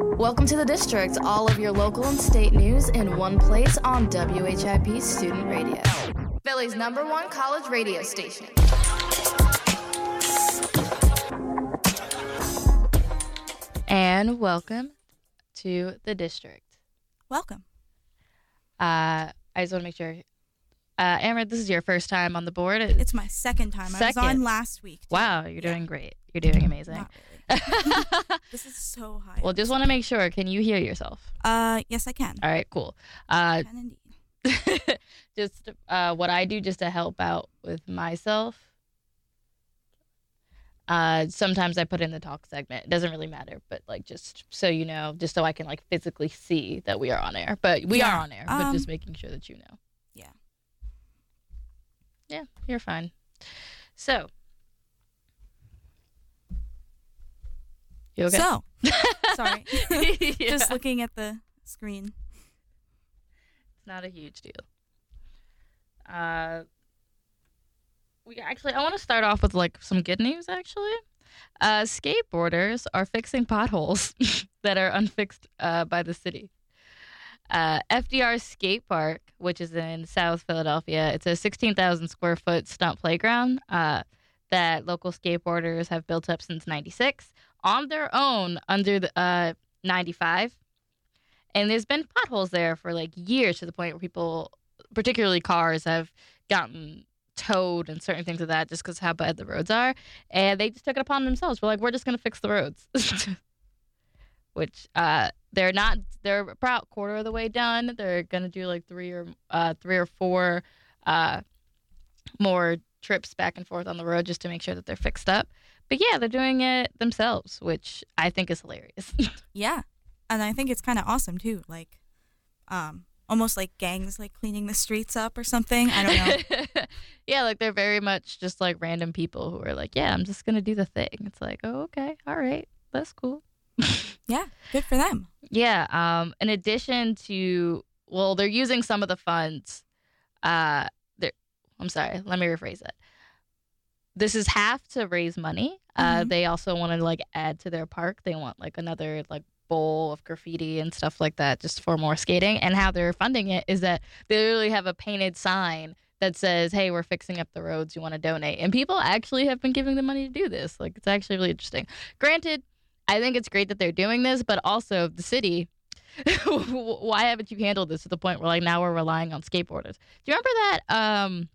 Welcome to the district. All of your local and state news in one place on WHIP Student Radio, Philly's number one college radio station. And welcome to the district. Welcome. Uh, I just want to make sure. Uh, Amber, this is your first time on the board. It's my second time. I was on last week. too. wow, you're doing great. You're doing amazing. Really. This is so high. well, just want to make sure. Can you hear yourself? uh, yes, I can. All right, cool. Uh, Can indeed. just uh, what I do just to help out with myself. Uh, sometimes I put in the talk segment. It doesn't really matter, but like just so you know, just so I can like physically see that we are on air. But we Yeah, are on air, but um, just making sure that you know. Yeah. You're fine. So, you okay? So, sorry. Yeah. Just looking at the screen. It's not a huge deal. Uh, we actually, I want to start off with like some good news. Actually, uh, skateboarders are fixing potholes that are unfixed uh, by the city. Uh, FDR Skate Park, which is in South Philadelphia, it's a 16,000 square foot stunt playground uh, that local skateboarders have built up since '96 on their own under the uh, 95 and there's been potholes there for like years to the point where people particularly cars have gotten towed and certain things of that just because how bad the roads are. And they just took it upon themselves. We're like we're just going to fix the roads which uh they're not they're about quarter of the way done they're going to do like three or uh three or four uh more trips back and forth on the road just to make sure that they're fixed up but yeah they're doing it themselves which i think is hilarious Yeah. And I think it's kind of awesome too. Like, um, almost like gangs like cleaning the streets up or something. I don't know. yeah, like they're very much just like random people who are like, yeah, I'm just gonna do the thing. It's like, oh, okay, all right, that's cool. yeah. Good for them. Yeah. Um. In addition to, well, they're using some of the funds. Uh. They're. I'm sorry. Let me rephrase it. This is half to raise money. Uh. Mhm. They also want to like add to their park. They want like another like bowl of graffiti and stuff like that just for more skating. And how they're funding it is that they literally have a painted sign that says, "Hey, we're fixing up the roads. You want to donate?" And people actually have been giving them money to do this. Like it's actually really interesting. Granted, I think it's great that they're doing this, but also the city. why haven't you handled this to the point where like now we're relying on skateboarders? Do you remember that um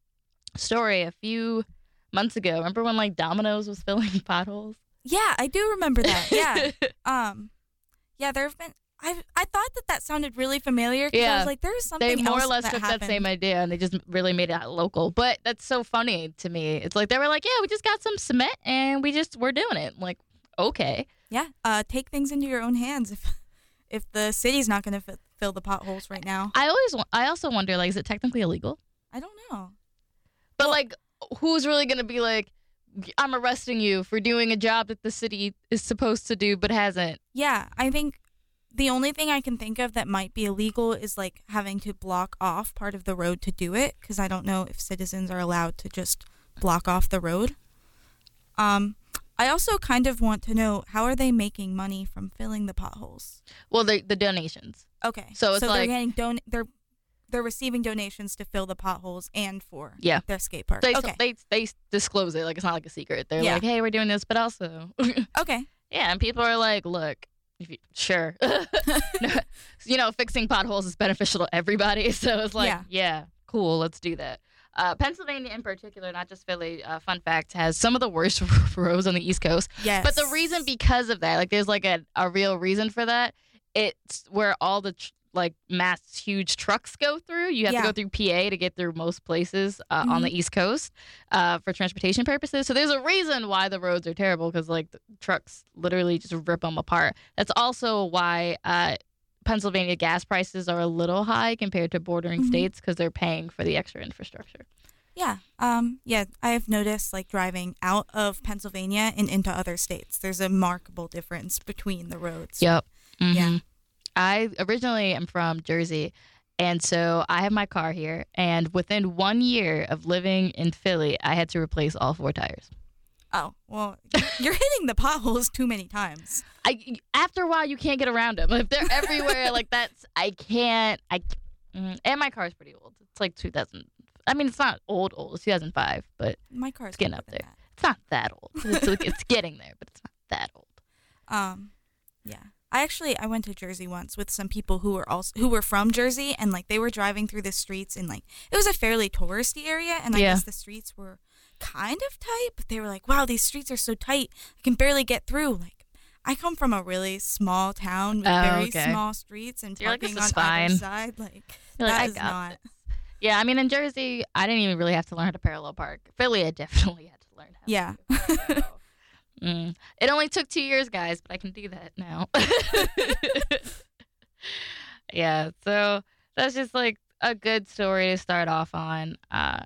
story a few months ago? Remember when like Domino's was filling potholes? Yeah, I do remember that. Yeah. um, yeah. There have been. I I thought that that sounded really familiar. 'cause I Yeah. was like, there's something they more or less that took happened. that same idea and they just really made it local. But that's so funny to me. It's like they were like, "Yeah, we just got some cement and we just we're doing it." I'm like, okay, Yeah. Uh, take things into your own hands if if the city's not going to f- fill the potholes right now. I always I also wonder like, is it technically illegal? I don't know. But like, who's really gonna be like, I'm arresting you for doing a job that the city is supposed to do but hasn't? Yeah, I think the only thing I can think of that might be illegal is like having to block off part of the road to do it because I don't know if citizens are allowed to just block off the road. Um, I also kind of want to know how are they making money from filling the potholes? Well, the the donations. Okay, So it's they're like- getting don they're they're receiving donations to fill the potholes and for Yeah. their skate park. They okay, they they disclose it like it's not like a secret. They're Yeah. like, hey, we're doing this, but also, okay, yeah, and people are like, look. If you, sure, you know, fixing potholes is beneficial to everybody. So it's like, Yeah. yeah, cool, let's do that. Uh, Pennsylvania, in particular, not just Philly. Uh, fun fact: has some of the worst roads on the East Coast. yes, But the reason because of that, like there's like a, a real reason for that. It's where all the tr- like mass huge trucks go through. You have Yeah. to go through PA to get through most places uh, on the East Coast uh, for transportation purposes. So there's a reason why the roads are terrible because like the trucks literally just rip them apart. That's also why uh, Pennsylvania gas prices are a little high compared to bordering Mhm. states because they're paying for the extra infrastructure. Yeah. Um, yeah, I've noticed like driving out of Pennsylvania and into other states. There's a markable difference between the roads. Yep. Yeah. Mhm. I originally am from Jersey. And so I have my car here. And within one year of living in Philly, I had to replace all four tires. Oh well, you're hitting the potholes too many times. I after a while you can't get around them. If they're everywhere, like that's I can't. I mm, and my car's pretty old. It's like 2000. I mean, it's not old old. It's 2005, but My car's It's getting up there. it's not that old. It's like, it's getting there, but it's not that old. Um, yeah. I actually I went to Jersey once with some people who were also who were from Jersey, and like they were driving through the streets, and like it was a fairly touristy area, and I Yeah. guess the streets were kind of tight, but they were like, "Wow, these streets are so tight, I can barely get through." Like, I come from a really small town with Oh, very okay. small streets and You're like, parking "This on is either fine." side. Like, You're that I is not. this. Yeah, I mean in Jersey, I didn't even really have to learn how to parallel park. Philly, I definitely had to learn how. Yeah. So, mm, it only took two years, guys, but I can do that now. yeah, so that's just like a good story to start off on. Uh,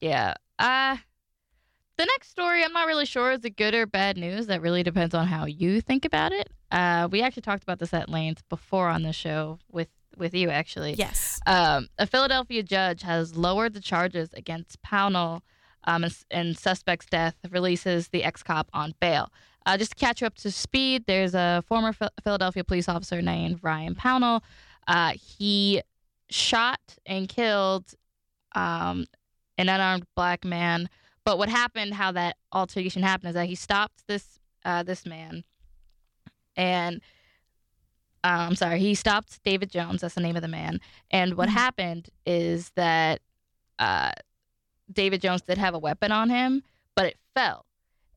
yeah. Uh, the next story, I'm not really sure is it good or bad news. That really depends on how you think about it. Uh, we actually talked about this at length before on the show with with you, actually. yes. Um, a Philadelphia judge has lowered the charges against Pownall um, in suspect's death, releases the ex cop on bail. Uh, just to catch you up to speed, there's a former Phil- Philadelphia police officer named Ryan Pownall. Uh, he shot and killed um, an unarmed black man. But what happened, how that altercation happened, is that he stopped this uh, this man, and uh, I'm sorry, he stopped David Jones. That's the name of the man. And what Mhm. happened is that uh, David Jones did have a weapon on him, but it fell.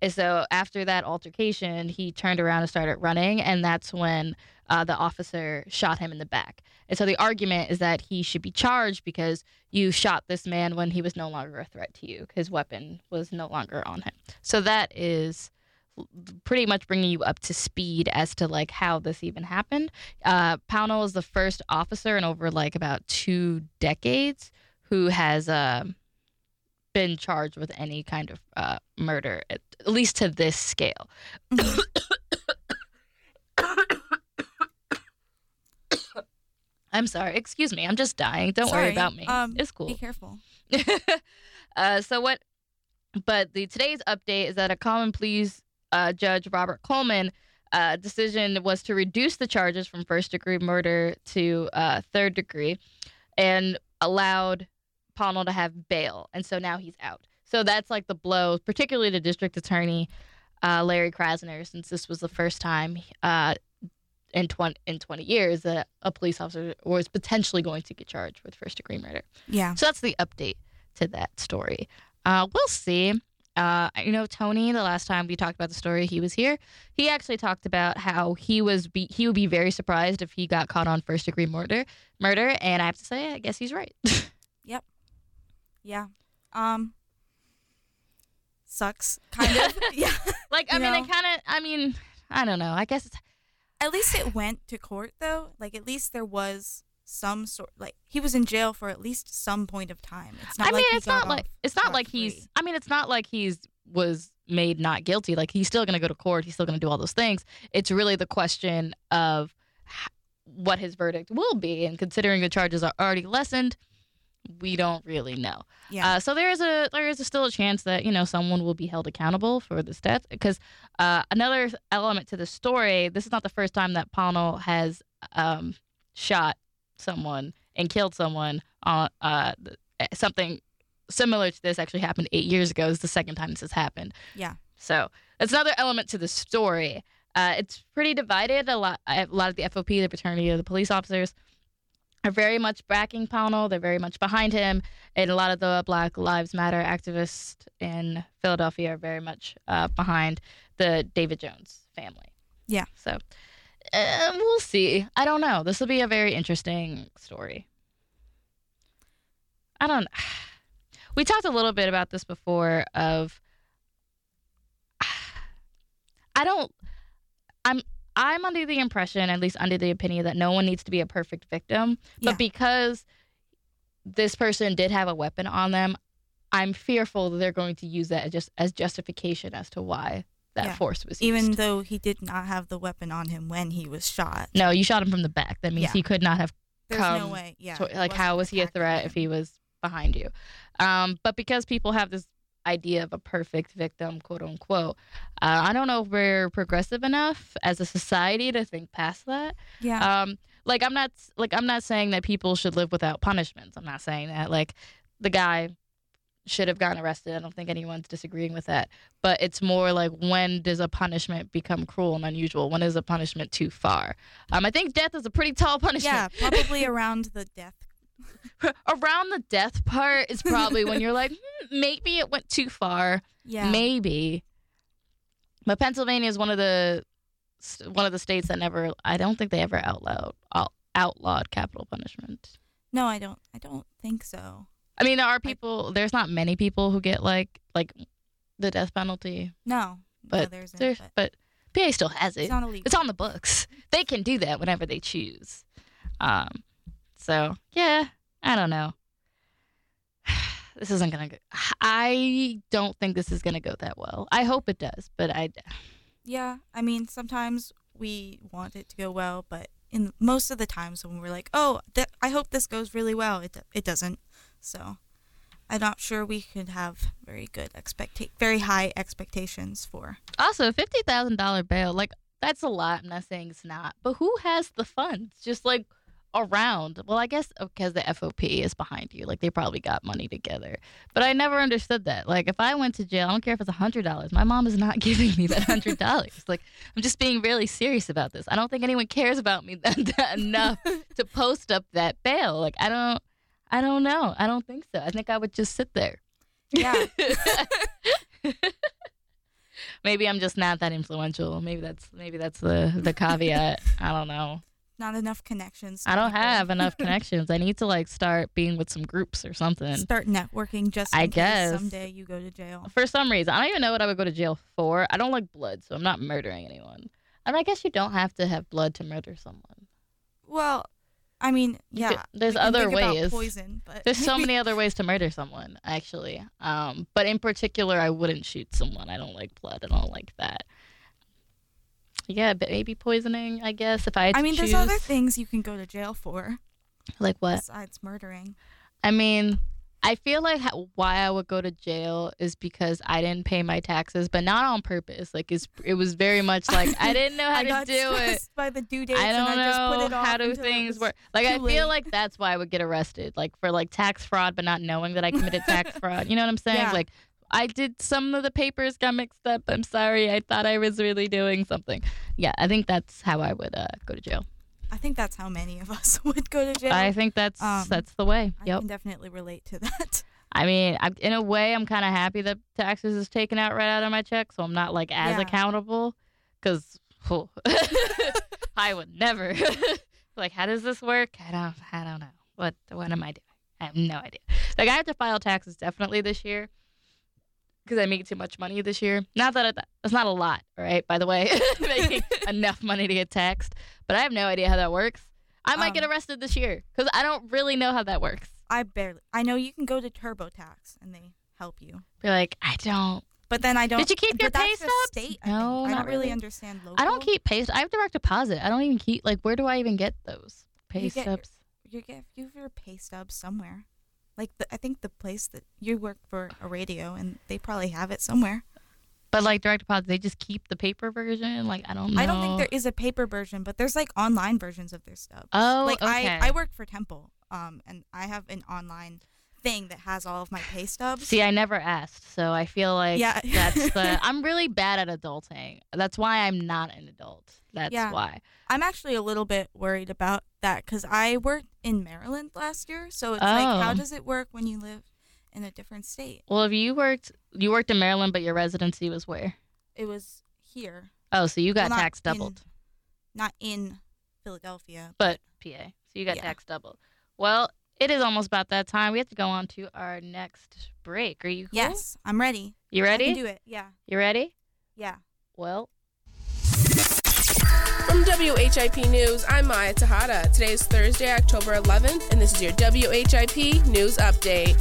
And so after that altercation, he turned around and started running, and that's when uh, the officer shot him in the back. And so the argument is that he should be charged because you shot this man when he was no longer a threat to you. His weapon was no longer on him. So that is pretty much bringing you up to speed as to like how this even happened. Uh, Pownall is the first officer in over like about two decades who has uh, been charged with any kind of uh, murder, at, at least to this scale. I'm sorry. Excuse me. I'm just dying. Don't worry about me. Um, it's cool. Be careful. uh, so what? But the today's update is that a common pleas uh, judge Robert Coleman uh, decision was to reduce the charges from first degree murder to uh, third degree, and allowed Pownall to have bail, and so now he's out. So that's like the blow, particularly to District Attorney uh, Larry Krasner, since this was the first time uh, in 20, in 20 years that a police officer was potentially going to get charged with first degree murder. Yeah. So that's the update to that story. Uh, we'll see. Uh, you know, Tony, the last time we talked about the story, he was here. He actually talked about how he was be- he would be very surprised if he got caught on first degree murder. Murder, and I have to say, I guess he's right. Yeah. Um. Sucks. Kind of. yeah. like, I You mean, know? it kind of. I mean, I don't know. I guess it's At least it went to court though. Like at least there was some sort. Like he was in jail for at least some point of time. It's not I mean, like it's not like it's not like scot-free. he's. I mean, it's not like he's was made not guilty. Like he's still going to go to court. He's still going to do all those things. It's really the question of what his verdict will be, and considering the charges are already lessened, we don't really know. Yeah. Uh, so there is a there is a still a chance that you know someone will be held accountable for this death because uh, another element to the story. This is not the first time that Pownall has um, shot someone and killed someone on uh, th- something similar to this actually happened eight years ago. Is the second time this has happened. Yeah. So that's another element to the story. Uh, it's pretty divided. A lot, a lot of the FOP, the fraternity of the police officers, are very much backing Pownall. They're very much behind him, and a lot of the Black Lives Matter activists in Philadelphia are very much uh, behind the David Jones family. Yeah. So uh, we'll see. I don't know. This will be a very interesting story. I don't. We talked a little bit about this before. Of I don't. I'm. I'm under the impression, at least under the opinion, that no one needs to be a perfect victim. But Yeah. because this person did have a weapon on them, I'm fearful that they're going to use that as just as justification as to why that Yeah. force was used. Even though he did not have the weapon on him when he was shot. no, you shot him from the back. That means Yeah. he could not have There's no come way. Yeah. it like how wasn't he a threat him. if he was behind you um but because people have this idea of a perfect victim, quote unquote. Uh, I don't know if we're progressive enough as a society to think past that. Yeah. Um, like I'm not like I'm not saying that people should live without punishments. I'm not saying that. Like the guy should have gotten arrested. I don't think anyone's disagreeing with that. But it's more like when does a punishment become cruel and unusual? When is a punishment too far? Um, I think death is a pretty tall punishment. yeah, probably around the death. Around the death part is probably when you're like, hmm, maybe it went too far. Yeah. Maybe. But Pennsylvania is one of the one of the states that never. I don't think they ever outlawed outlawed capital punishment. No, I don't. I don't think so. I mean, there are people. There's not many people who get like like the death penalty, No. no, but there isn't. there's but but PA still has it. it's. It's on the books. They can do that whenever they choose. Um, so yeah, I don't know. This isn't gonna go. I don't think this is gonna go that well. I hope it does, but I Yeah, I mean, sometimes we want it to go well, but in most of the times when we're like, "Oh, th- I hope this goes really well," it it doesn't. So, I'm not sure we could have very good expecta- very high expectations for. also fifty thousand dollar bail. Like that's a lot. I'm not saying it's not, but who has the funds? Just like around. Well, I guess oh, because the FOP is behind you. Like they probably got money together. But I never understood that. Like if I went to jail, I don't care if it's a hundred dollars. My mom is not giving me that hundred dollars. like I'm just being really serious about this. I don't think anyone cares about me that, that enough to post up that bail. Like I don't. I don't know. I don't think so. I think I would just sit there. Yeah. maybe I'm just not that influential. Maybe that's maybe that's the the caveat. I don't know. Not enough connections. I don't people. have enough connections. I need to like start being with some groups or something. Start networking just I guess. someday you go to jail. For some reason, I don't even know what I would go to jail for. I don't like blood, so I'm not murdering anyone. And I guess you don't have to have blood to murder someone. Well, I mean, yeah. could- there's other ways. Poison, but There's so many other ways to murder someone, actually. Um, but in particular, I wouldn't shoot someone. I don't like blood. I don't like that. Yeah, but maybe poisoning. I guess if I. Had I mean, there's other things you can go to jail for Like what? besides murdering. I mean, I feel like why I would go to jail is because I didn't pay my taxes, but not on purpose. Like it's, it was very much like I didn't know how I to got do it. by the due dates. I don't and I just put know it how do things work. Like I too feel late. like that's why I would get arrested, like for like tax fraud, but not knowing that I committed tax fraud. You know what I'm saying? Yeah. Like I did some of the papers got mixed up. I'm sorry. I thought I was really doing something. Yeah, I think that's how I would uh, go to jail. I think that's how many of us would go to jail. I think that's Um, that's the way. I Yep. can definitely relate to that. I mean, I, in a way, I'm kind of happy that taxes is taken out right out of my check, so I'm not like as Yeah. accountable. Because I would never. like, how does this work? I don't. I don't know. What What am I doing? I have no idea. Like, I have to file taxes definitely this year because I make too much money this year. Not that that's not a lot, all right. By the way, making enough money to get taxed, but I have no idea how that works. I might get Um, arrested this year because I don't really know how that works. I barely. I know you can go to TurboTax and they help you, Be like, I don't. but then I don't. Did you keep your pay stubs? State. I, No, think. I not don't really really. understand local. I don't keep pay. I have direct deposit. I don't even keep like. Where do I even get those pay You get your- stubs? You get you have your pay stubs somewhere. Like the, I think the place that you work for a radio and they probably have it somewhere. But like direct deposit, they just keep the paper version. Like I don't know. I don't think there is a paper version, but there's like online versions of their stuff. Oh, like okay. I I work for Temple, um, and I have an online thing that has all of my pay stubs. See, I never asked, so I feel like Yeah. that's the. I'm really bad at adulting. That's why I'm not an adult. That's Yeah. why. I'm actually a little bit worried about that because I worked in Maryland last year, so it's like, how Oh. does it work when you live in a different state? Well, if you worked, you worked in Maryland, but your residency was where? It was here, Oh, so you got Well, tax in- doubled, not in Philadelphia. but PA. So you got Yeah. tax doubled. Well, it is almost about that time. We have to go on to our next break. Are you cool? Yes, I'm ready. You I ready? can do it. Yeah, You ready? yeah. Well, From WHIP News, I'm Maya Tahada. Today is Thursday, October 11th, and this is your WHIP News Update.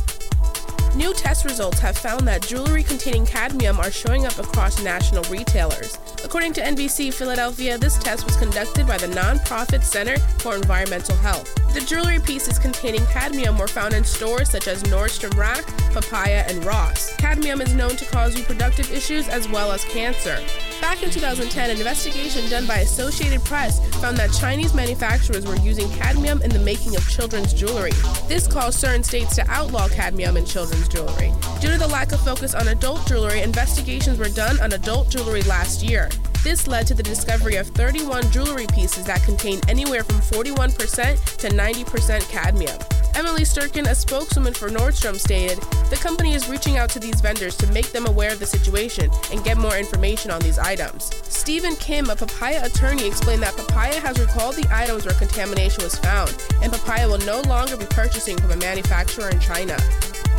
New test results have found that jewelry containing cadmium are showing up across national retailers. According to NBC Philadelphia, this test was conducted by the nonprofit Center for Environmental Health. The jewelry pieces containing cadmium were found in stores such as Nordstrom Rack, Papaya, and Ross. Cadmium is known to cause reproductive issues as well as cancer. Back in 2010, an investigation done by Associated Press found that Chinese manufacturers were using cadmium in the making of children's jewelry. This caused certain states to outlaw cadmium in children's jewelry. Due to the lack of focus on adult jewelry, investigations were done on adult jewelry last year. This led to the discovery of 31 jewelry pieces that contain anywhere from 41% to 90% cadmium. Emily Sturkin, a spokeswoman for Nordstrom, stated the company is reaching out to these vendors to make them aware of the situation and get more information on these items. Stephen Kim, a papaya attorney, explained that papaya has recalled the items where contamination was found, and papaya will no longer be purchasing from a manufacturer in China.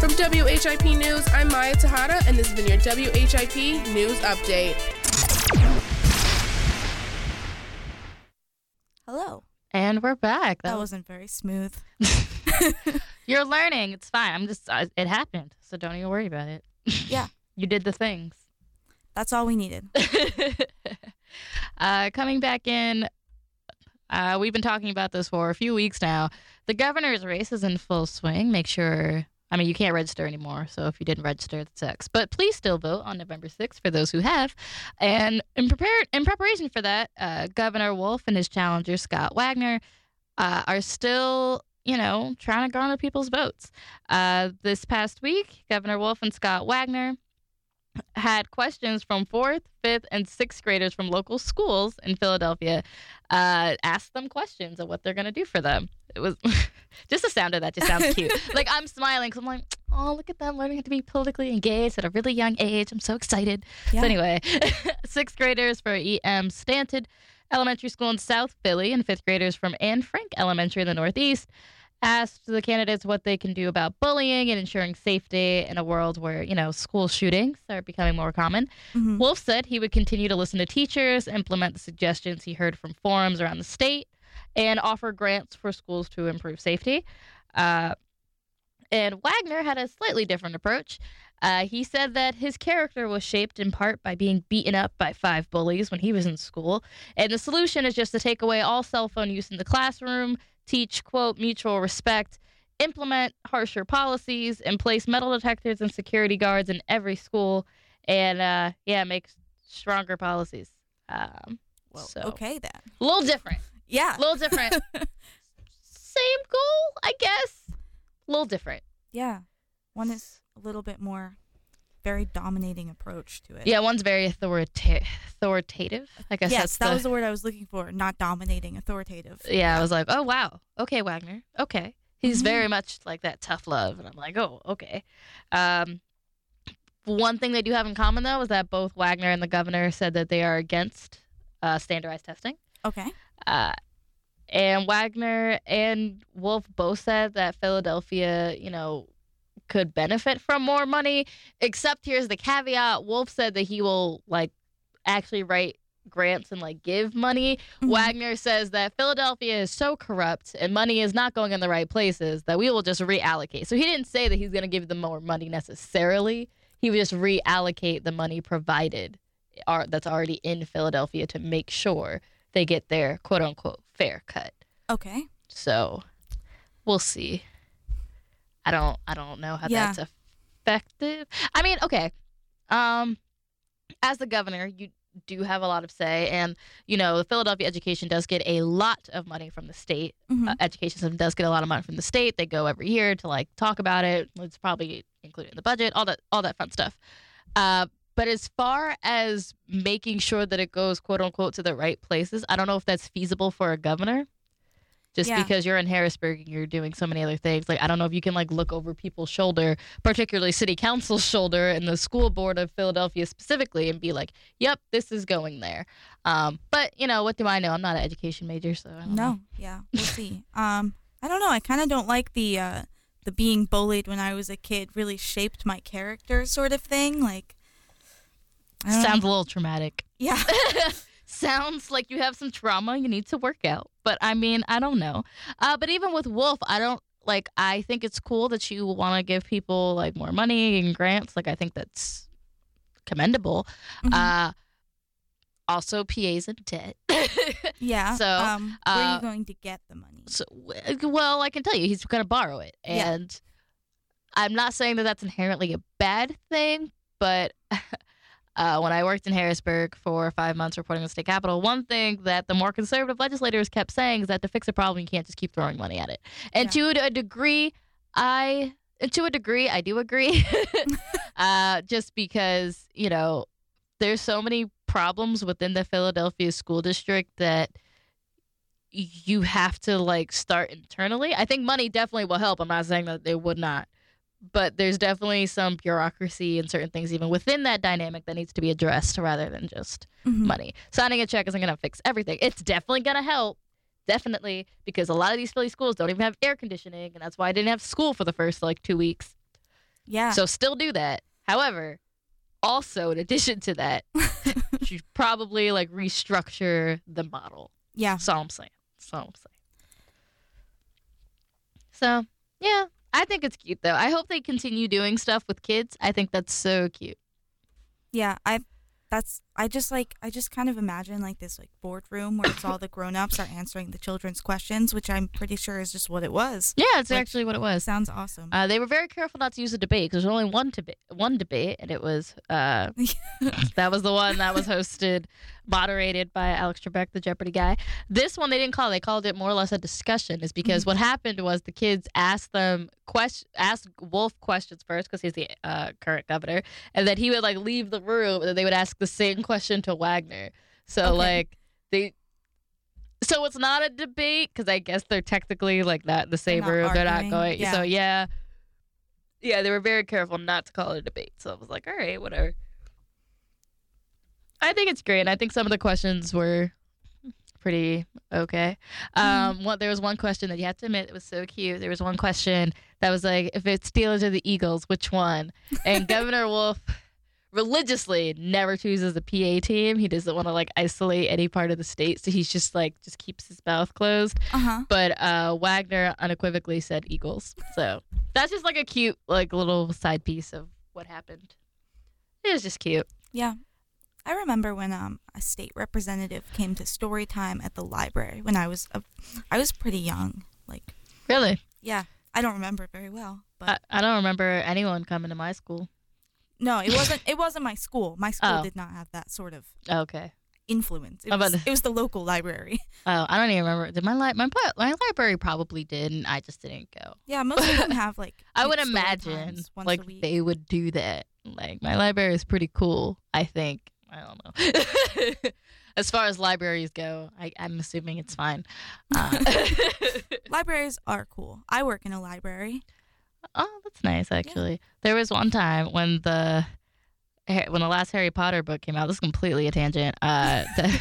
From WHIP News, I'm Maya Tahada, and this has been your WHIP News Update. Hello. And we're back. That wasn't very smooth. You're learning. It's fine. I'm just. I, it happened, so don't even worry about it. Yeah. you did the things. That's all we needed. uh, coming back in, uh, we've been talking about this for a few weeks now. The governor's race is in full swing. Make sure. I mean, you can't register anymore, so if you didn't register, that sucks. But please still vote on November 6th for those who have. And in prepare in preparation for that, uh, Governor Wolf and his challenger Scott Wagner uh, are still, you know, trying to garner people's votes. Uh, this past week, Governor Wolf and Scott Wagner had questions from fourth, fifth, and sixth graders from local schools in Philadelphia. Uh, asked them questions of what they're going to do for them. It was just the sound of that just sounds cute. like I'm smiling because I'm like, oh, look at them learning how to be politically engaged at a really young age. I'm so excited. Yeah. So anyway, sixth graders for EM Stanton Elementary School in South Philly and fifth graders from Anne Frank Elementary in the Northeast asked the candidates what they can do about bullying and ensuring safety in a world where, you know, school shootings are becoming more common. Mhm. Wolf said he would continue to listen to teachers, implement the suggestions he heard from forums around the state, and offer grants for schools to improve safety. Uh, and Wagner had a slightly different approach. Uh, he said that his character was shaped in part by being beaten up by five bullies when he was in school. And the solution is just to take away all cell phone use in the classroom, teach, quote, mutual respect, implement harsher policies, and place metal detectors and security guards in every school, and, uh, yeah, make stronger policies. Um, Well, so, okay then. A little different. Yeah. A little different. Same goal, I guess. A little different. Yeah. One is a little bit more very dominating approach to it. Yeah, one's very authorita- authoritative. I guess Yes, that the, was the word I was looking for. Not dominating, authoritative. Yeah, I was like, oh wow, okay, Wagner, okay. He's Mhm. very much like that tough love, and I'm like, oh, okay. Um, one thing they do have in common though is that both Wagner and the governor said that they are against uh, standardized testing. Okay. Uh, and Wagner and Wolf both said that Philadelphia, you know, could benefit from more money. Except here's the caveat: Wolf said that he will like actually write grants and like give money. Mhm. Wagner says that Philadelphia is so corrupt and money is not going in the right places that we will just reallocate. So he didn't say that he's going to give them more money necessarily. He would just reallocate the money provided are that's already in Philadelphia to make sure they get their quote unquote fair cut. Okay. So we'll see. I don't I don't know how Yeah. that's effective. I mean, okay. Um as the governor, you do have a lot of say and you know, the Philadelphia education does get a lot of money from the state. Mhm. Uh, education system does get a lot of money from the state. They go every year to like talk about it. It's probably included in the budget, all that all that fun stuff. Uh but as far as making sure that it goes quote unquote to the right places, I don't know if that's feasible for a governor just Yeah. because you're in Harrisburg and you're doing so many other things. Like I don't know if you can like look over people's shoulder, particularly city council's shoulder and the school board of Philadelphia specifically, and be like, "Yep, this is going there." Um, but you know, what do I know? I'm not an education major, so I don't know. No. Yeah. We'll see. Um, I don't know. I kind of don't like the uh, the being bullied when I was a kid really shaped my character sort of thing. Like, Sounds know. a little traumatic. Yeah. Sounds like you have some trauma you need to work out. But I mean, I don't know. Uh, but even with Wolf, I don't like. I think it's cool that you want to give people like more money and grants. Like I think that's commendable. Mhm. Uh, also PA's in debt. Yeah. So, um, where are uh, you going to get the money? so, well, I can tell you, he's going to borrow it, Yeah. and I'm not saying that that's inherently a bad thing, but. Uh, when I worked in Harrisburg for five months reporting on the state capitol, one thing that the more conservative legislators kept saying is that to fix a problem, you can't just keep throwing money at it. And to a degree, I to a degree I do agree. uh, just because you know there's so many problems within the Philadelphia school district that you have to like start internally. I think money definitely will help. I'm not saying that they would not. But there's definitely some bureaucracy and certain things even within that dynamic that needs to be addressed rather than just Mhm. money. Signing a check isn't going to fix everything. It's definitely going to help. Definitely, because a lot of these Philly schools don't even have air conditioning, and that's why I didn't have school for the first like two weeks. Yeah. So still do that. However, also in addition to that, you should probably like restructure the model. yeah. All I'm saying. All I'm saying. So yeah, I think it's cute though. I hope they continue doing stuff with kids. I think that's so cute. Yeah, I that's I just like I just kind of imagine like this like boardroom where it's all the grown-ups are answering the children's questions, which I'm pretty sure is just what it was. Yeah, it's actually what it was. Sounds awesome. Uh, they were very careful not to use a debate because there's only one debate, one debate, and it was uh, that was the one that was hosted, moderated by Alex Trebek, the Jeopardy guy. This one they didn't call; they called it more or less a discussion. Is because what happened was the kids asked them question, asked Wolf questions first because he's the uh, current governor, and then he would like leave the room, and then they would ask the same question to Wagner. So Okay. like they. So it's not a debate because I guess they're technically like not the same not room. They're not going. yeah. So yeah, yeah, they were very careful not to call it a debate. So I was like, all right, whatever. I think it's great. I think some of the questions were pretty okay. Um, what there was one question that you have to admit it was so cute. There was one question that was like, if it's Steelers or the Eagles, which one? And Governor Wolf religiously never chooses a PA team. He doesn't want to like isolate any part of the state, so he's just like just keeps his mouth closed. Uh-huh. But uh, Wagner unequivocally said Eagles. So that's just like a cute like little side piece of what happened. It was just cute. Yeah. I remember when um a state representative came to story time at the library when I was a, I was pretty young. Like Really, yeah, I don't remember it very well, but I, I don't remember anyone coming to my school. no, it wasn't it wasn't my school. My school Oh. did not have that sort of Okay. influence. It was, about- it was the local library. Oh, I don't even remember. Did my li- my my library probably did, and I just didn't go. Yeah, most of them have like I would imagine like they would do that. Like my library is pretty cool. I think. I don't know. as far as libraries go, I, I'm assuming it's fine. Uh, Libraries are cool. I work in a library. oh, that's nice. Actually, there was one time when the when the last Harry Potter book came out. This is completely a tangent. Uh, the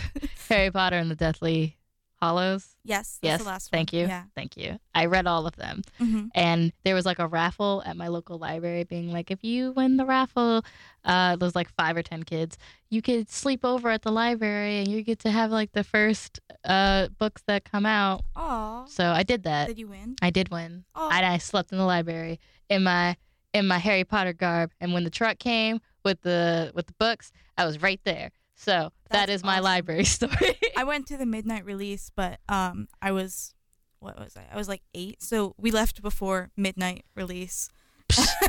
Harry Potter and the Deathly Hallows. Yes, that's yes, the last thank you, Yeah. thank you. I read all of them. hmm and there was like a raffle at my local library being like if you win the raffle uh there's like five or ten kids you could sleep over at the library and you get to have like the first uh books that come out Aw. so i did that Did you win? i did win Oh. and i slept in the library in my in my harry potter garb and when the truck came with the with the books i was right there so that That's is my awesome. library story I went to the midnight release, but um, I was, what was I? I was like eight, so we left before midnight release,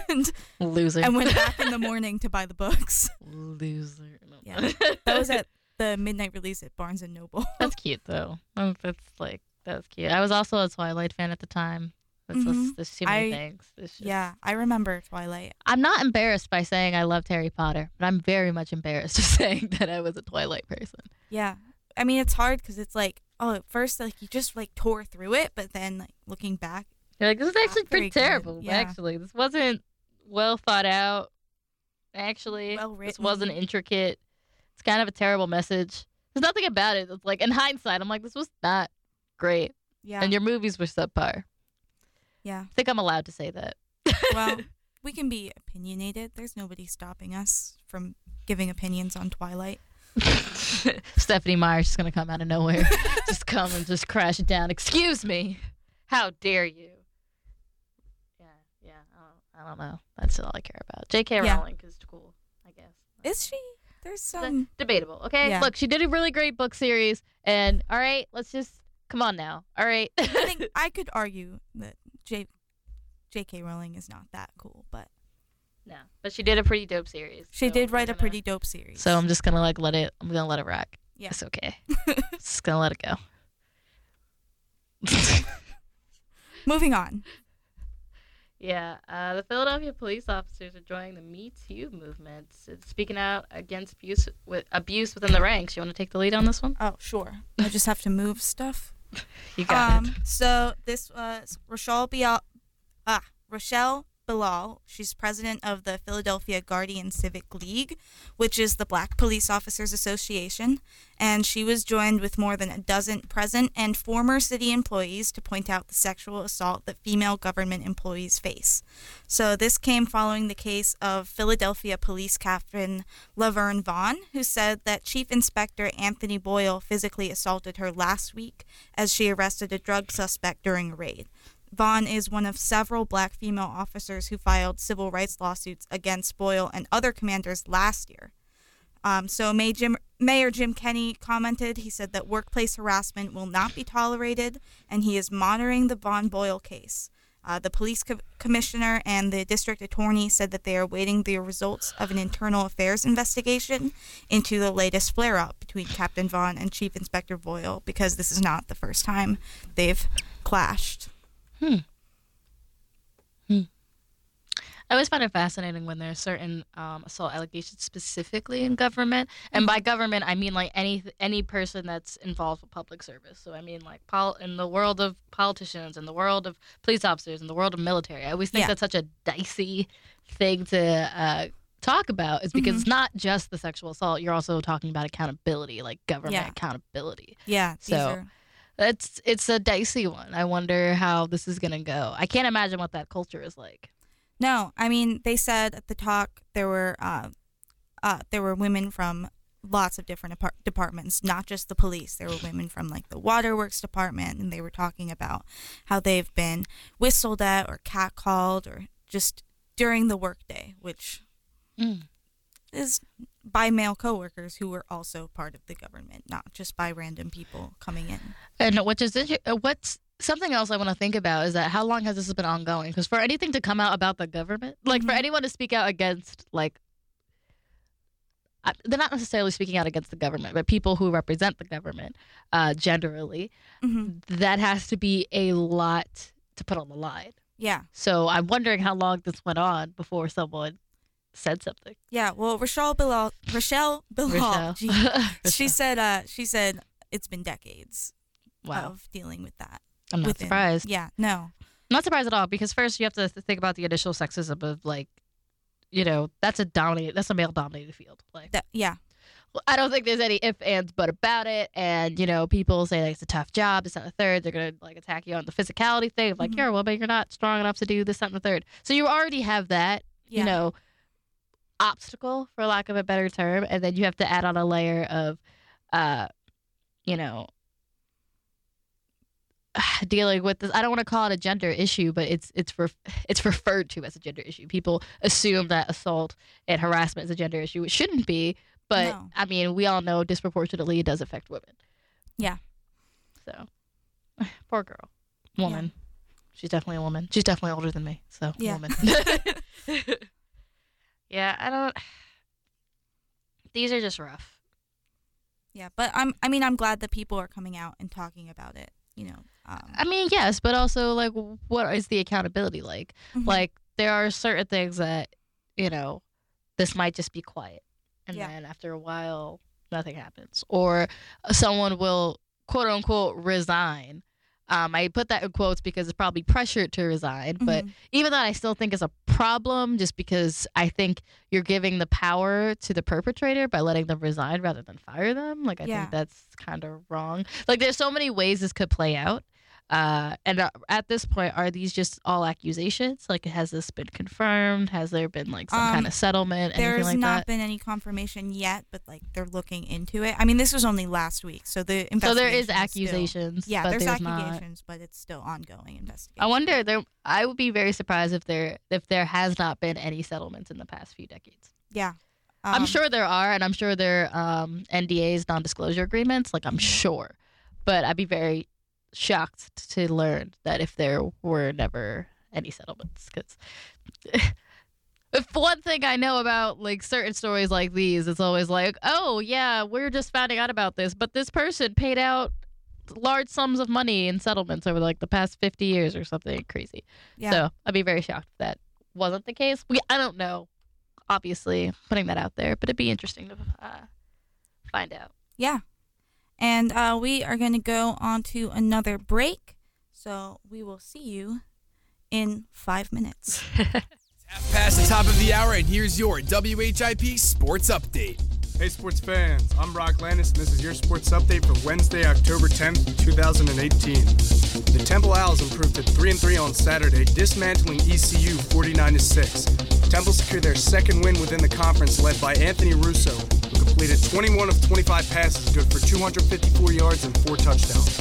and loser I went back in the morning to buy the books. loser Yeah. That was at the midnight release at Barnes and Noble. That's cute though. That's like that's cute. I was also a Twilight fan at the time. That's just, Mhm. there's too many I- things. Just- yeah, I remember Twilight. I'm not embarrassed by saying I loved Harry Potter, but I'm very much embarrassed of saying that I was a Twilight person. Yeah, I mean it's hard because it's like, oh, at first like you just like tore through it, but then like looking back, You're like, this is actually pretty terrible. Yeah. Actually, this wasn't well thought out. Actually, Well this wasn't intricate. It's kind of a terrible message. There's nothing about it. It's like in hindsight, I'm like, this was not great, yeah, and your movies were subpar. Yeah. I think I'm allowed to say that. Well, we can be opinionated. There's nobody stopping us from giving opinions on Twilight. Stephenie Meyer's just gonna come out of nowhere, just come and just crash it down. Excuse me, how dare you? Yeah, yeah. I don't, I don't know. That's all I care about. J.K. Yeah. Rowling is cool, I guess. Is she? There's some. debatable. Okay, Yeah. look, she did a really great book series, and all right, let's just come on now. All right, I think I could argue that J. J.K. Rowling is not that cool, but no, but she did a pretty dope series. she so did write a gonna- pretty dope series. So I'm just gonna like let it. I'm gonna let it rock. Yeah. it's okay. just gonna let it go. moving on. Yeah, uh, the Philadelphia police officers are joining the Me Too movement, It's speaking out against abuse with abuse within the ranks. You want to take the lead on this one? Oh, sure. I just have to move stuff. You got um, it. So this was Rochelle Bilal. Ah, Rochelle Bilal. She's president of the Philadelphia Guardian Civic League, which is the Black Police Officers Association, and she was joined with more than a dozen present and former city employees to point out the sexual assault that female government employees face. So this came following the case of Philadelphia Police Captain Laverne Vaughn, who said that Chief Inspector Anthony Boyle physically assaulted her last week as she arrested a drug suspect during a raid. Vaughn is one of several black female officers who filed civil rights lawsuits against Boyle and other commanders last year. Um, so May Jim, Mayor Jim Kenney commented. He said that workplace harassment will not be tolerated, and he is monitoring the Vaughn Boyle case. Uh, the police co- commissioner and the district attorney said that they are waiting the results of an internal affairs investigation into the latest flare up between Captain Vaughn and Chief Inspector Boyle because this is not the first time they've clashed. I always find it fascinating when there are certain um, assault allegations specifically in government, and by government I mean like any any person that's involved with public service. So I mean like pol- in the world of politicians, in the world of police officers, in the world of military. I always think Yeah. that's such a dicey thing to uh, talk about, is because it's not just the sexual assault. You're also talking about accountability, like government Yeah. accountability. Yeah, So- It's it's a dicey one. I wonder how this is gonna go. I can't imagine what that culture is like. No, I mean they said at the talk there were uh, uh, there were women from lots of different apart- departments, not just the police. There were women from like the waterworks department, and they were talking about how they've been whistled at or catcalled or just during the workday, which Mm. is by male coworkers who were also part of the government, not just by random people coming in. And which is uh, what's something else I want to think about is that how long has this been ongoing? Because for anything to come out about the government, like for Mhm. anyone to speak out against, like, they're not necessarily speaking out against the government, but people who represent the government, uh, generally, hmm that has to be a lot to put on the line. Yeah, So I'm wondering how long this went on before someone said something. yeah. Well, Rochelle Bilal, Rochelle Bilal, Rochelle. gee, she said uh she said it's been decades wow. of dealing with that I'm not within- surprised. yeah no not surprised at all because first you have to think about the initial sexism of like you know that's a dominate that's a male dominated field like that yeah well, i don't think there's any if ands but about it and you know people say like it's a tough job it's not the third they're gonna like attack you on the physicality thing of like Mhm. you're a woman you're not strong enough to do this that, and the third so you already have that yeah you know obstacle for lack of a better term and then you have to add on a layer of uh you know dealing with this i don't want to call it a gender issue but it's it's ref- it's referred to as a gender issue. People assume that assault and harassment is a gender issue. It shouldn't be but No. i mean we all know disproportionately it does affect women. Yeah. so poor girl. Woman. She's definitely a woman. She's definitely older than me so Yeah. woman yeah i don't these are just rough yeah but i'm i mean i'm glad that people are coming out and talking about it you know um, I mean, yes, but also like, what is the accountability like? mhm. Like, there are certain things that you know, this might just be quiet, and Yeah. then after a while, nothing happens, or someone will quote unquote resign. Um, I put that in quotes because it's probably pressured to resign, but Mhm. even that I still think is a problem just because I think you're giving the power to the perpetrator by letting them resign rather than fire them. Like I Yeah. think that's kind of wrong. Like there's so many ways this could play out. Uh, and uh, at this point, are these just all accusations? Like, has this been confirmed? Has there been like some Um, kind of settlement? There's like not that? been any confirmation yet but like they're looking into it i mean this was only last week so the So there is investigation still- accusations. yeah but there's, there's not. accusations but it's still ongoing investigation I wonder there. I would be very surprised if there if there has not been any settlements in the past few decades. yeah I'm Um, sure there are, and I'm sure there are um, NDAs, non-disclosure agreements. Like I'm sure, but I'd be very shocked to learn that if there were never any settlements, because if one thing I know about like certain stories like these, it's always like, oh yeah, we're just finding out about this, but this person paid out large sums of money in settlements over like the past 50 years or something crazy. Yeah. So I'd be very shocked if that wasn't the case. We I don't know, obviously putting that out there, but it'd be interesting to uh, find out. Yeah. And uh, we are going to go on to another break. So we will see you in five minutes. Half past the top of the hour, and here's your WHIP Sports Update. Hey, sports fans, I'm Brock Landis, and this is your sports update for Wednesday, October 10th, 2018. The Temple Owls improved to 3 3 on Saturday, dismantling ECU 49 6. Temple secured their second win within the conference, led by Anthony Russo, who completed 21 of 25 passes, good for 254 yards and 4 touchdowns.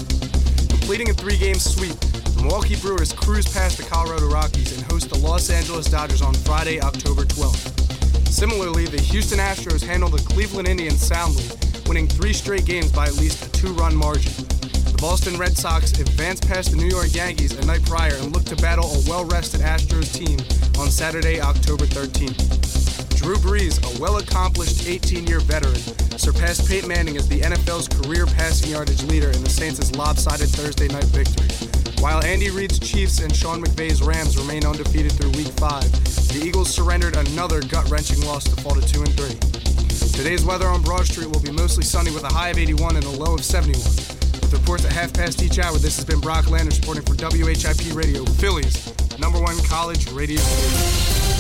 Completing a three game sweep, the Milwaukee Brewers cruise past the Colorado Rockies and host the Los Angeles Dodgers on Friday, October 12th. Similarly, the Houston Astros handled the Cleveland Indians soundly, winning three straight games by at least a two run margin. The Boston Red Sox advanced past the New York Yankees a night prior and looked to battle a well rested Astros team on Saturday, October 13th. Drew Brees, a well accomplished 18 year veteran, surpassed Peyton Manning as the NFL's career passing yardage leader in the Saints' lopsided Thursday night victory. While Andy Reid's Chiefs and Sean McVay's Rams remain undefeated through Week 5, the Eagles surrendered another gut wrenching loss to fall to 2 and 3. Today's weather on Broad Street will be mostly sunny with a high of 81 and a low of 71. With reports at half past each hour, this has been Brock Landers reporting for WHIP Radio, Philly's, number one college radio station.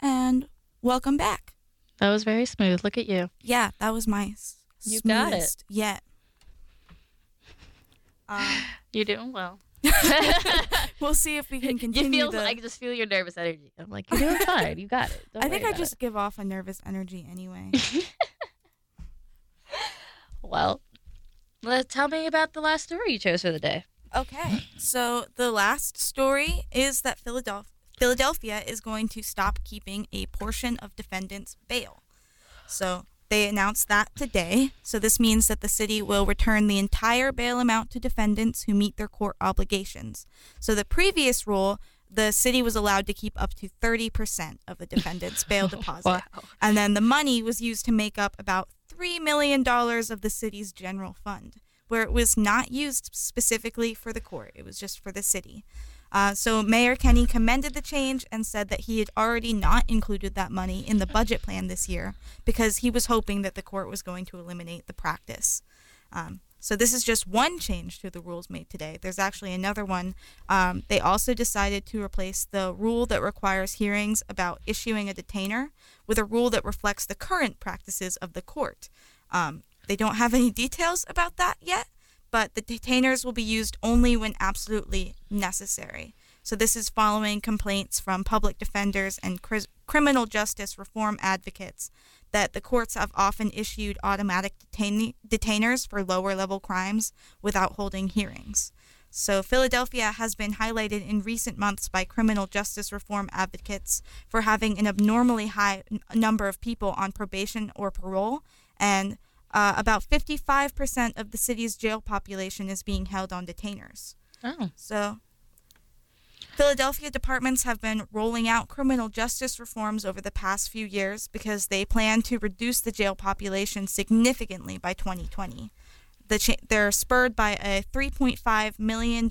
and welcome back. That was very smooth. Look at you. Yeah, that was my s- You got it. smoothest yet. Um, You're doing well. we'll see if we can You continue. feel the, I just feel your nervous energy. I'm like, you're doing fine. You got it. Don't I think I just give off a nervous energy anyway. Well, let tell me about the last story you chose for the day. Okay. So the last story is that Philadelphia Philadelphia is going to stop keeping a portion of defendants' bail. So they announced that today. So this means that the city will return the entire bail amount to defendants who meet their court obligations. So the previous rule, the city was allowed to keep up to 30% of the defendant's bail oh, deposit. Wow. And then the money was used to make up about $3 million of the city's general fund, where it was not used specifically for the court, it was just for the city. Uh, so Mayor Kenney commended the change and said that he had already not included that money in the budget plan this year because he was hoping that the court was going to eliminate the practice. Um, so this is just one change to the rules made today. There's actually another one. Um, they also decided to replace the rule that requires hearings about issuing a detainer with a rule that reflects the current practices of the court. Um, they don't have any details about that yet, but the detainers will be used only when absolutely necessary. So this is following complaints from public defenders and cri- criminal justice reform advocates that the courts have often issued automatic detain- detainers for lower level crimes without holding hearings. So, Philadelphia has been highlighted in recent months by criminal justice reform advocates for having an abnormally high n- number of people on probation or parole, and uh, about 55% of the city's jail population is being held on detainers. Oh, So, Philadelphia departments have been rolling out criminal justice reforms over the past few years because they plan to reduce the jail population significantly by 2020. The cha- they're spurred by a $3.5 million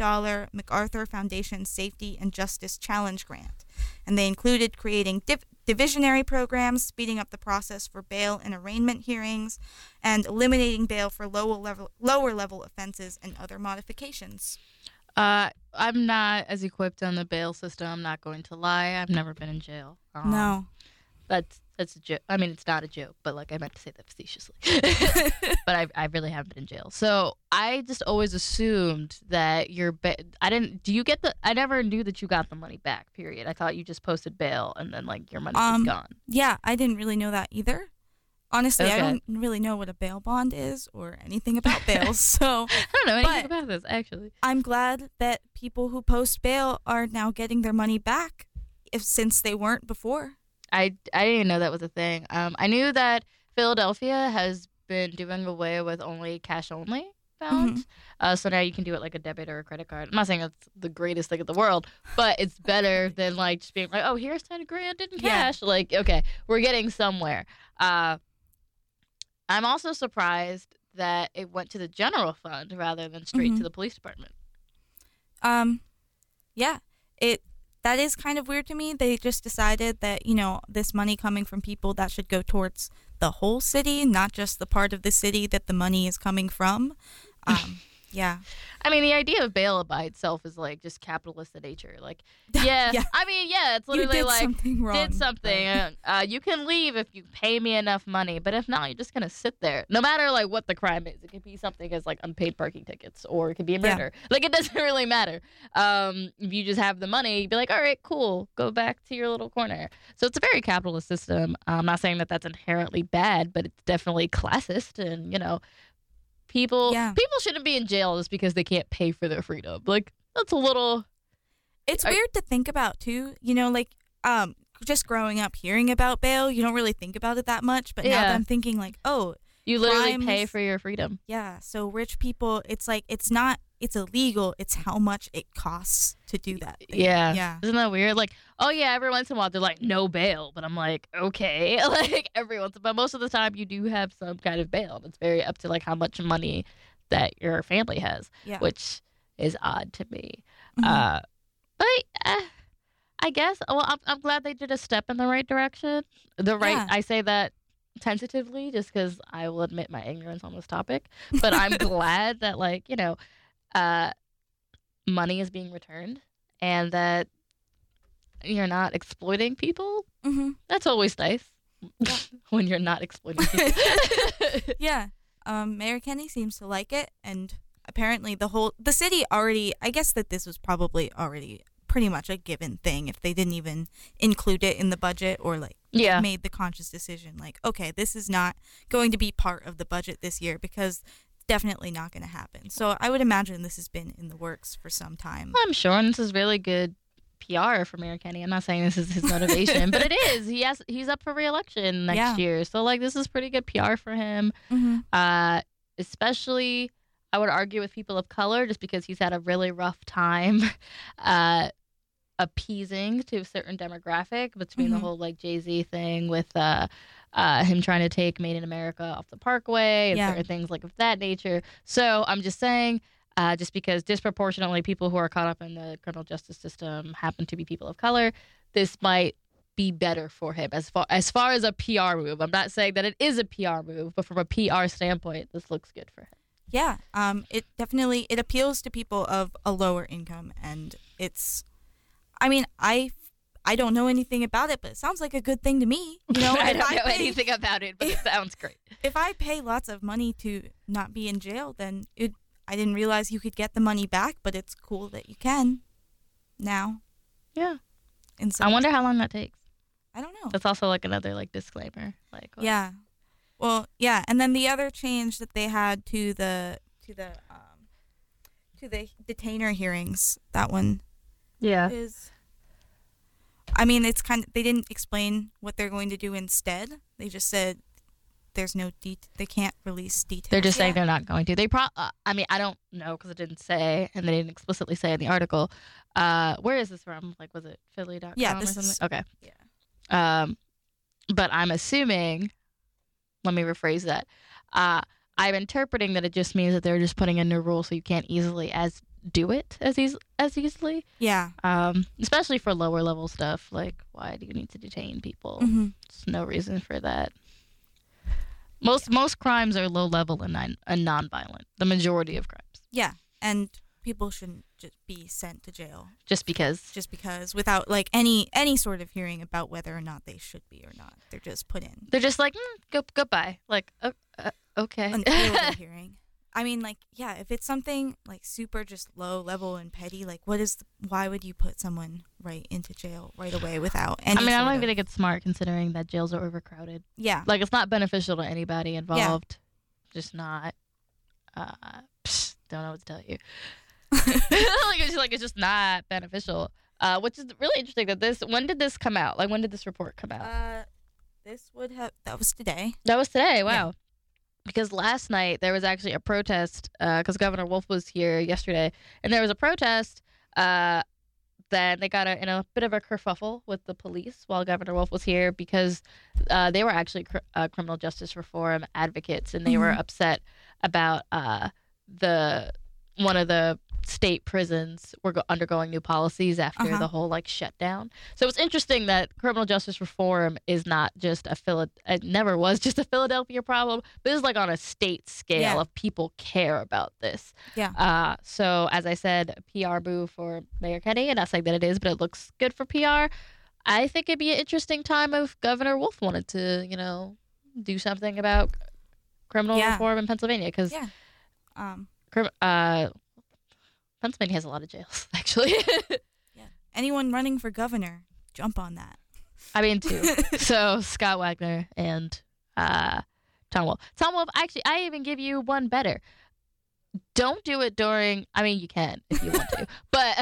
MacArthur Foundation Safety and Justice Challenge grant. And they included creating div- divisionary programs, speeding up the process for bail and arraignment hearings, and eliminating bail for lower level, lower level offenses and other modifications. uh, I'm not as equipped on the bail system. I'm not going to lie. I've never been in jail. Um, No. that's that's a joke. I mean, it's not a joke, but like I meant to say that facetiously. but I, I really haven't been in jail, so I just always assumed that your ba- I didn't. Do you get the? I never knew that you got the money back. Period. I thought you just posted bail and then like your money was Um, gone. Yeah, I didn't really know that either. Honestly, I don't really know what a bail bond is or anything about bails. so I don't know anything about this actually. I'm glad that people who post bail are now getting their money back if since they weren't before. I I didn't even know that was a thing. Um, I knew that Philadelphia has been doing away with only cash only balance. Uh, so now you can do it like a debit or a credit card. I'm not saying it's the greatest thing in the world, but it's better than like just being like, oh, here's ten grand in Yeah. cash. Like, okay, we're getting somewhere. Uh, I'm also surprised that it went to the general fund rather than straight Mhm. to the police department. Um, yeah, it that is kind of weird to me. They just decided that you know this money coming from people that should go towards the whole city, not just the part of the city that the money is coming from. Um, yeah, I mean, the idea of bail by itself is like just capitalist in nature. Like, yeah, Yeah. I mean, yeah, it's literally did like something wrong. did something. Uh, uh, you can leave if you pay me enough money, but if not, you're just gonna sit there. No matter like what the crime is, it could be something as like unpaid parking tickets, or it could be a Yeah. murder. Like it doesn't really matter. Um, if you just have the money, you'd be like, all right, cool, go back to your little corner. So it's a very capitalist system. I'm not saying that that's inherently bad, but it's definitely classist, and you know, people Yeah. people shouldn't be in jail just because they can't pay for their freedom. Like that's a little. It's I- weird to think about too. You know, like um, just growing up hearing about bail, you don't really think about it that much. But now that I'm thinking, like, oh, You literally Crimes- pay for your freedom. yeah, so rich people, it's like it's not, it's illegal. It's how much it costs to do that. thing. Yeah. yeah, Isn't that weird? Like, oh yeah, every once in a while they're like, no bail. But I'm like, okay. Like every once but most of the time you do have some kind of bail. It's very up to like how much money that your family has, yeah. which is odd to me. Mhm. Uh but uh, I guess well I'm I'm glad they did a step in the right direction. The right Yeah. I say that tentatively just because I will admit my ignorance on this topic. But I'm glad that like, you know, uh money is being returned and that you're not exploiting people. hmm That's always nice when you're not exploiting people. Yeah. Um, Mayor Kenney seems to like it, and apparently the whole the city already. I guess that this was probably already pretty much a given thing if they didn't even include it in the budget or like yeah. made the conscious decision like okay this is not going to be part of the budget this year because definitely not going to happen so i would imagine this has been in the works for some time I'm sure, and this is really good PR for Mayor Kenney. I'm not saying this is his motivation, but it is. He has he's up for reelection next Yeah. year, so like this is pretty good PR for him. mm-hmm. Uh, especially, I would argue with people of color, just because he's had a really rough time, uh, appeasing to a certain demographic between the Mhm. whole like Jay Z thing with uh, uh, him trying to take Made in America off the Parkway and Yeah. certain things like of that nature. So I'm just saying. Uh, just because disproportionately people who are caught up in the criminal justice system happen to be people of color, this might be better for him as far as far as a PR move. I'm not saying that it is a PR move, but from a PR standpoint, this looks good for him. yeah um it definitely it appeals to people of a lower income and it's i mean i i don't know anything about it but it sounds like a good thing to me you know I don't know pay- anything about it, but it sounds great. if I pay lots of money to not be in jail, then it. I didn't realize you could get the money back, but it's cool that you can now. Yeah. In some, I wonder how long that takes. I don't know. That's also like another like disclaimer. Like well, Yeah. Well, yeah, and then the other change that they had to the to the um to the detainer hearings, that one yeah. is. I mean, it's kind of they didn't explain what they're going to do instead. They just said there's no de- they can't release details. They're just saying yet. they're not going to. They pro. Uh, I mean, I don't know because it didn't say, and they didn't explicitly say in the article. Uh, where is this from? Like, was it Philly.com Yeah, or something? is- okay. Yeah. Um, but I'm assuming. Let me rephrase that. Uh, I'm interpreting that it just means that they're just putting in new rules so you can't easily as do it as eas- as easily. Yeah. Um, especially for lower level stuff. Like, why do you need to detain people? hmm There's no reason for that. Most most crimes are low level and non and non-violent. The majority of crimes, Yeah, and people shouldn't just be sent to jail just because. just because without like any any sort of hearing about whether or not they should be or not. They're just put in They're just like, mm, go goodbye. Like, uh, uh, okay. until the hearing. I mean, like, yeah, if it's something like super just low level and petty, like, what is? The, why would you put someone right into jail right away without any? I mean, I don't of- even think it's smart considering that jails are overcrowded. Yeah, Like, it's not beneficial to anybody involved. Yeah. Just not. Uh, psh, don't know what to tell you. like it's just like it's just not beneficial. uh, which is really interesting. That this when did this come out? Like when did this report come out? Uh, this would have that was today. That was today. Wow. Because last night there was actually a protest because Governor Wolf was here yesterday, and there was a protest. Uh, then they got a, in a bit of a kerfuffle with the police while Governor Wolf was here because uh, they were actually cr- uh, criminal justice reform advocates, and they were Mhm. upset about uh, the one of the state prisons were go- undergoing new policies after Uh-huh. the whole like shutdown. So it's interesting that criminal justice reform is not just a Phila- it never was just a Philadelphia problem, but it's like on a state scale Yeah. of people care about this. Yeah. Uh, so as I said, PR boo for Mayor Kenney, and not saying that it is, but it looks good for PR. I think it'd be an interesting time if Governor Wolf wanted to, you know, do something about criminal Yeah. reform in Pennsylvania because Yeah. Um, uh, Pennsylvania has a lot of jails, actually. yeah. anyone running for governor, jump on that. I mean, two. so Scott Wagner and uh, Tom Wolf. Tom Wolf, actually, I even give you one better. Don't do it during. I mean, you can if you want to, but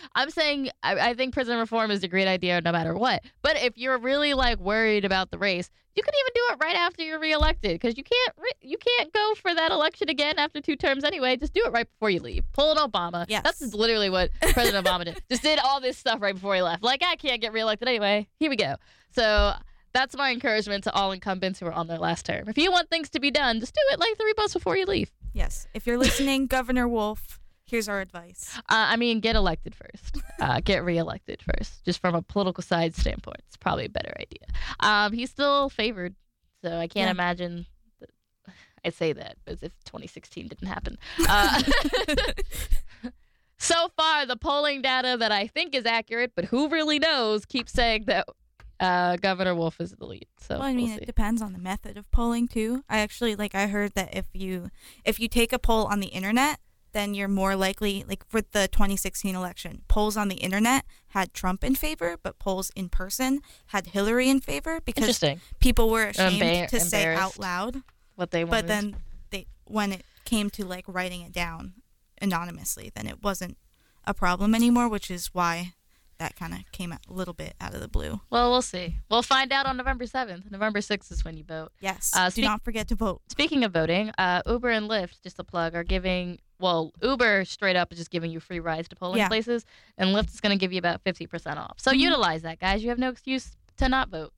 I'm saying I, I think prison reform is a great idea no matter what. But if you're really like worried about the race, you can even do it right after you're reelected because you can't re- you can't go for that election again after two terms anyway. Just do it right before you leave. Pull an Obama. Yes. that's literally what President Obama did. Just did all this stuff right before he left. Like I can't get reelected anyway. Here we go. So that's my encouragement to all incumbents who are on their last term. If you want things to be done, just do it like three months before you leave. Yes. If you're listening, Governor Wolf, here's our advice. Uh, I mean, get elected first. Uh, get reelected first. Just from a political side standpoint, it's probably a better idea. Um, he's still favored, so I can't Yeah. imagine. That, I say that as if 2016 didn't happen. Uh, so far, the polling data that I think is accurate, but who really knows, keeps saying that uh, Governor Wolf is the lead. So Well, I mean, we'll it depends on the method of polling too. I actually like I heard that if you if you take a poll on the internet, then you're more likely like for the 2016 election, polls on the internet had Trump in favor, but polls in person had Hillary in favor because people were ashamed Embar- to say out loud. What they wanted. But then they when it came to like writing it down anonymously, then it wasn't a problem anymore, which is why that kind of came a little bit out of the blue. well, we'll see. We'll find out on November 7th. November 6th is when you vote. Yes. Uh, Do not forget to vote. Speaking of voting, uh, Uber and Lyft, just a plug, are giving. Well, Uber straight up is just giving you free rides to polling Yeah. places, and Lyft is going to give you about fifty percent off. So Mhm. utilize that, guys. You have no excuse to not vote.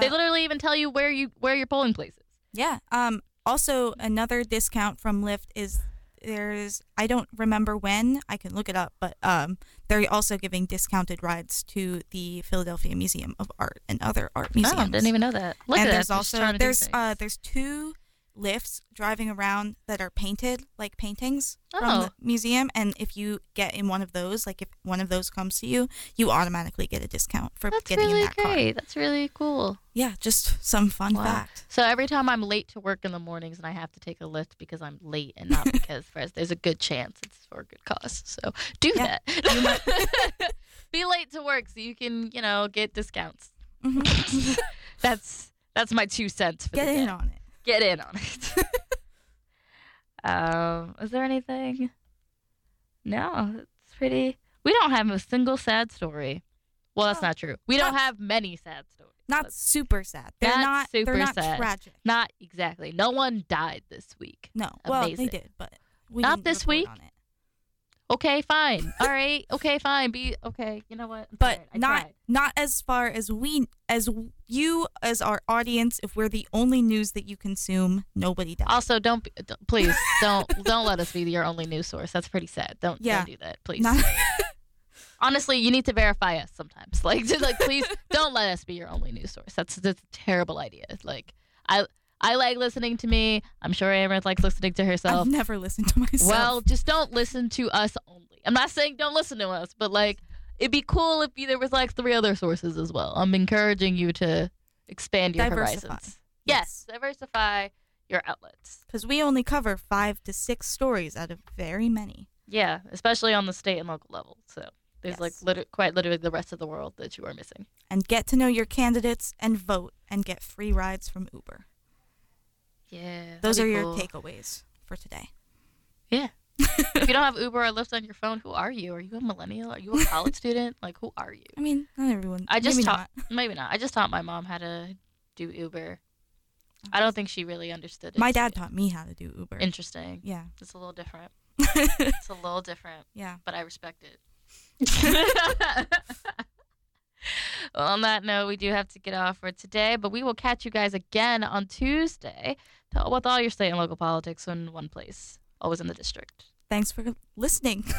they Uh, literally even tell you where you where your polling place is. Yeah. Um. Also, another discount from Lyft is there's I don't remember when I can look it up, but um they're also giving discounted rides to the Philadelphia Museum of Art and other art museums. Oh, didn't even know that. Look and at there's that. also trying to do there's uh there's two Lyfts driving around that are painted like paintings from Oh. the museum and if you get in one of those like if one of those comes to you you automatically get a discount for That's getting really in that car great. That's really cool. yeah just some fun Wow. fact So every time I'm late to work in the mornings and I have to take a Lyft because I'm late and not because there's- there's a good chance it's for a good cause. So do Yeah. that. Be late to work so you can, you know, get discounts. Mhm. that's that's my two cents for get in on it Get in on it. um, is there anything? No, it's pretty. We don't have a single sad story. Well, that's No, not true. We don't have many sad stories. not super sad they're Not not super they're not sad. tragic not exactly. No one died this week. no well Amazing. they did but we Not this week. Okay, fine. All right. Okay, fine. Be okay. You know what? but Alright, I not tried. not as far as we as you as our audience if we're the only news that you consume nobody died Also, don't, be, don't please don't don't let us be your only news source. That's pretty sad. Don't Yeah. don't do that, please. Not- Honestly, you need to verify us sometimes. Like, just, like please don't let us be your only news source. That's that's a terrible idea. Like, I I like listening to me. I'm sure Amarynth likes listening to herself. I've never listened to myself Well, just don't listen to us only. I'm not saying don't listen to us, but like it'd be cool if you, there was like three other sources as well. I'm encouraging you to expand your Diversify. horizons. Yes, diversify your outlets. because we only cover five to six stories out of very many Yeah, especially on the state and local level. So there's like lit- quite literally the rest of the world that you are missing. and get to know your candidates and vote and get free rides from Uber. Yeah, Those are your cool. takeaways for today. Yeah, if you don't have Uber or Lyft on your phone, who are you? Are you a millennial? Are you a college student? Like, who are you? I mean, not everyone. I just maybe taught, not. maybe not. I just taught my mom how to do Uber. I don't think she really understood it. My dad taught me how to do Uber. Interesting. yeah. It's a little different. It's a little different, yeah. but I respect it. Well, on that note, we do have to get off for today, but we will catch you guys again on Tuesday with all your state and local politics in one place, always in the district. Thanks for listening.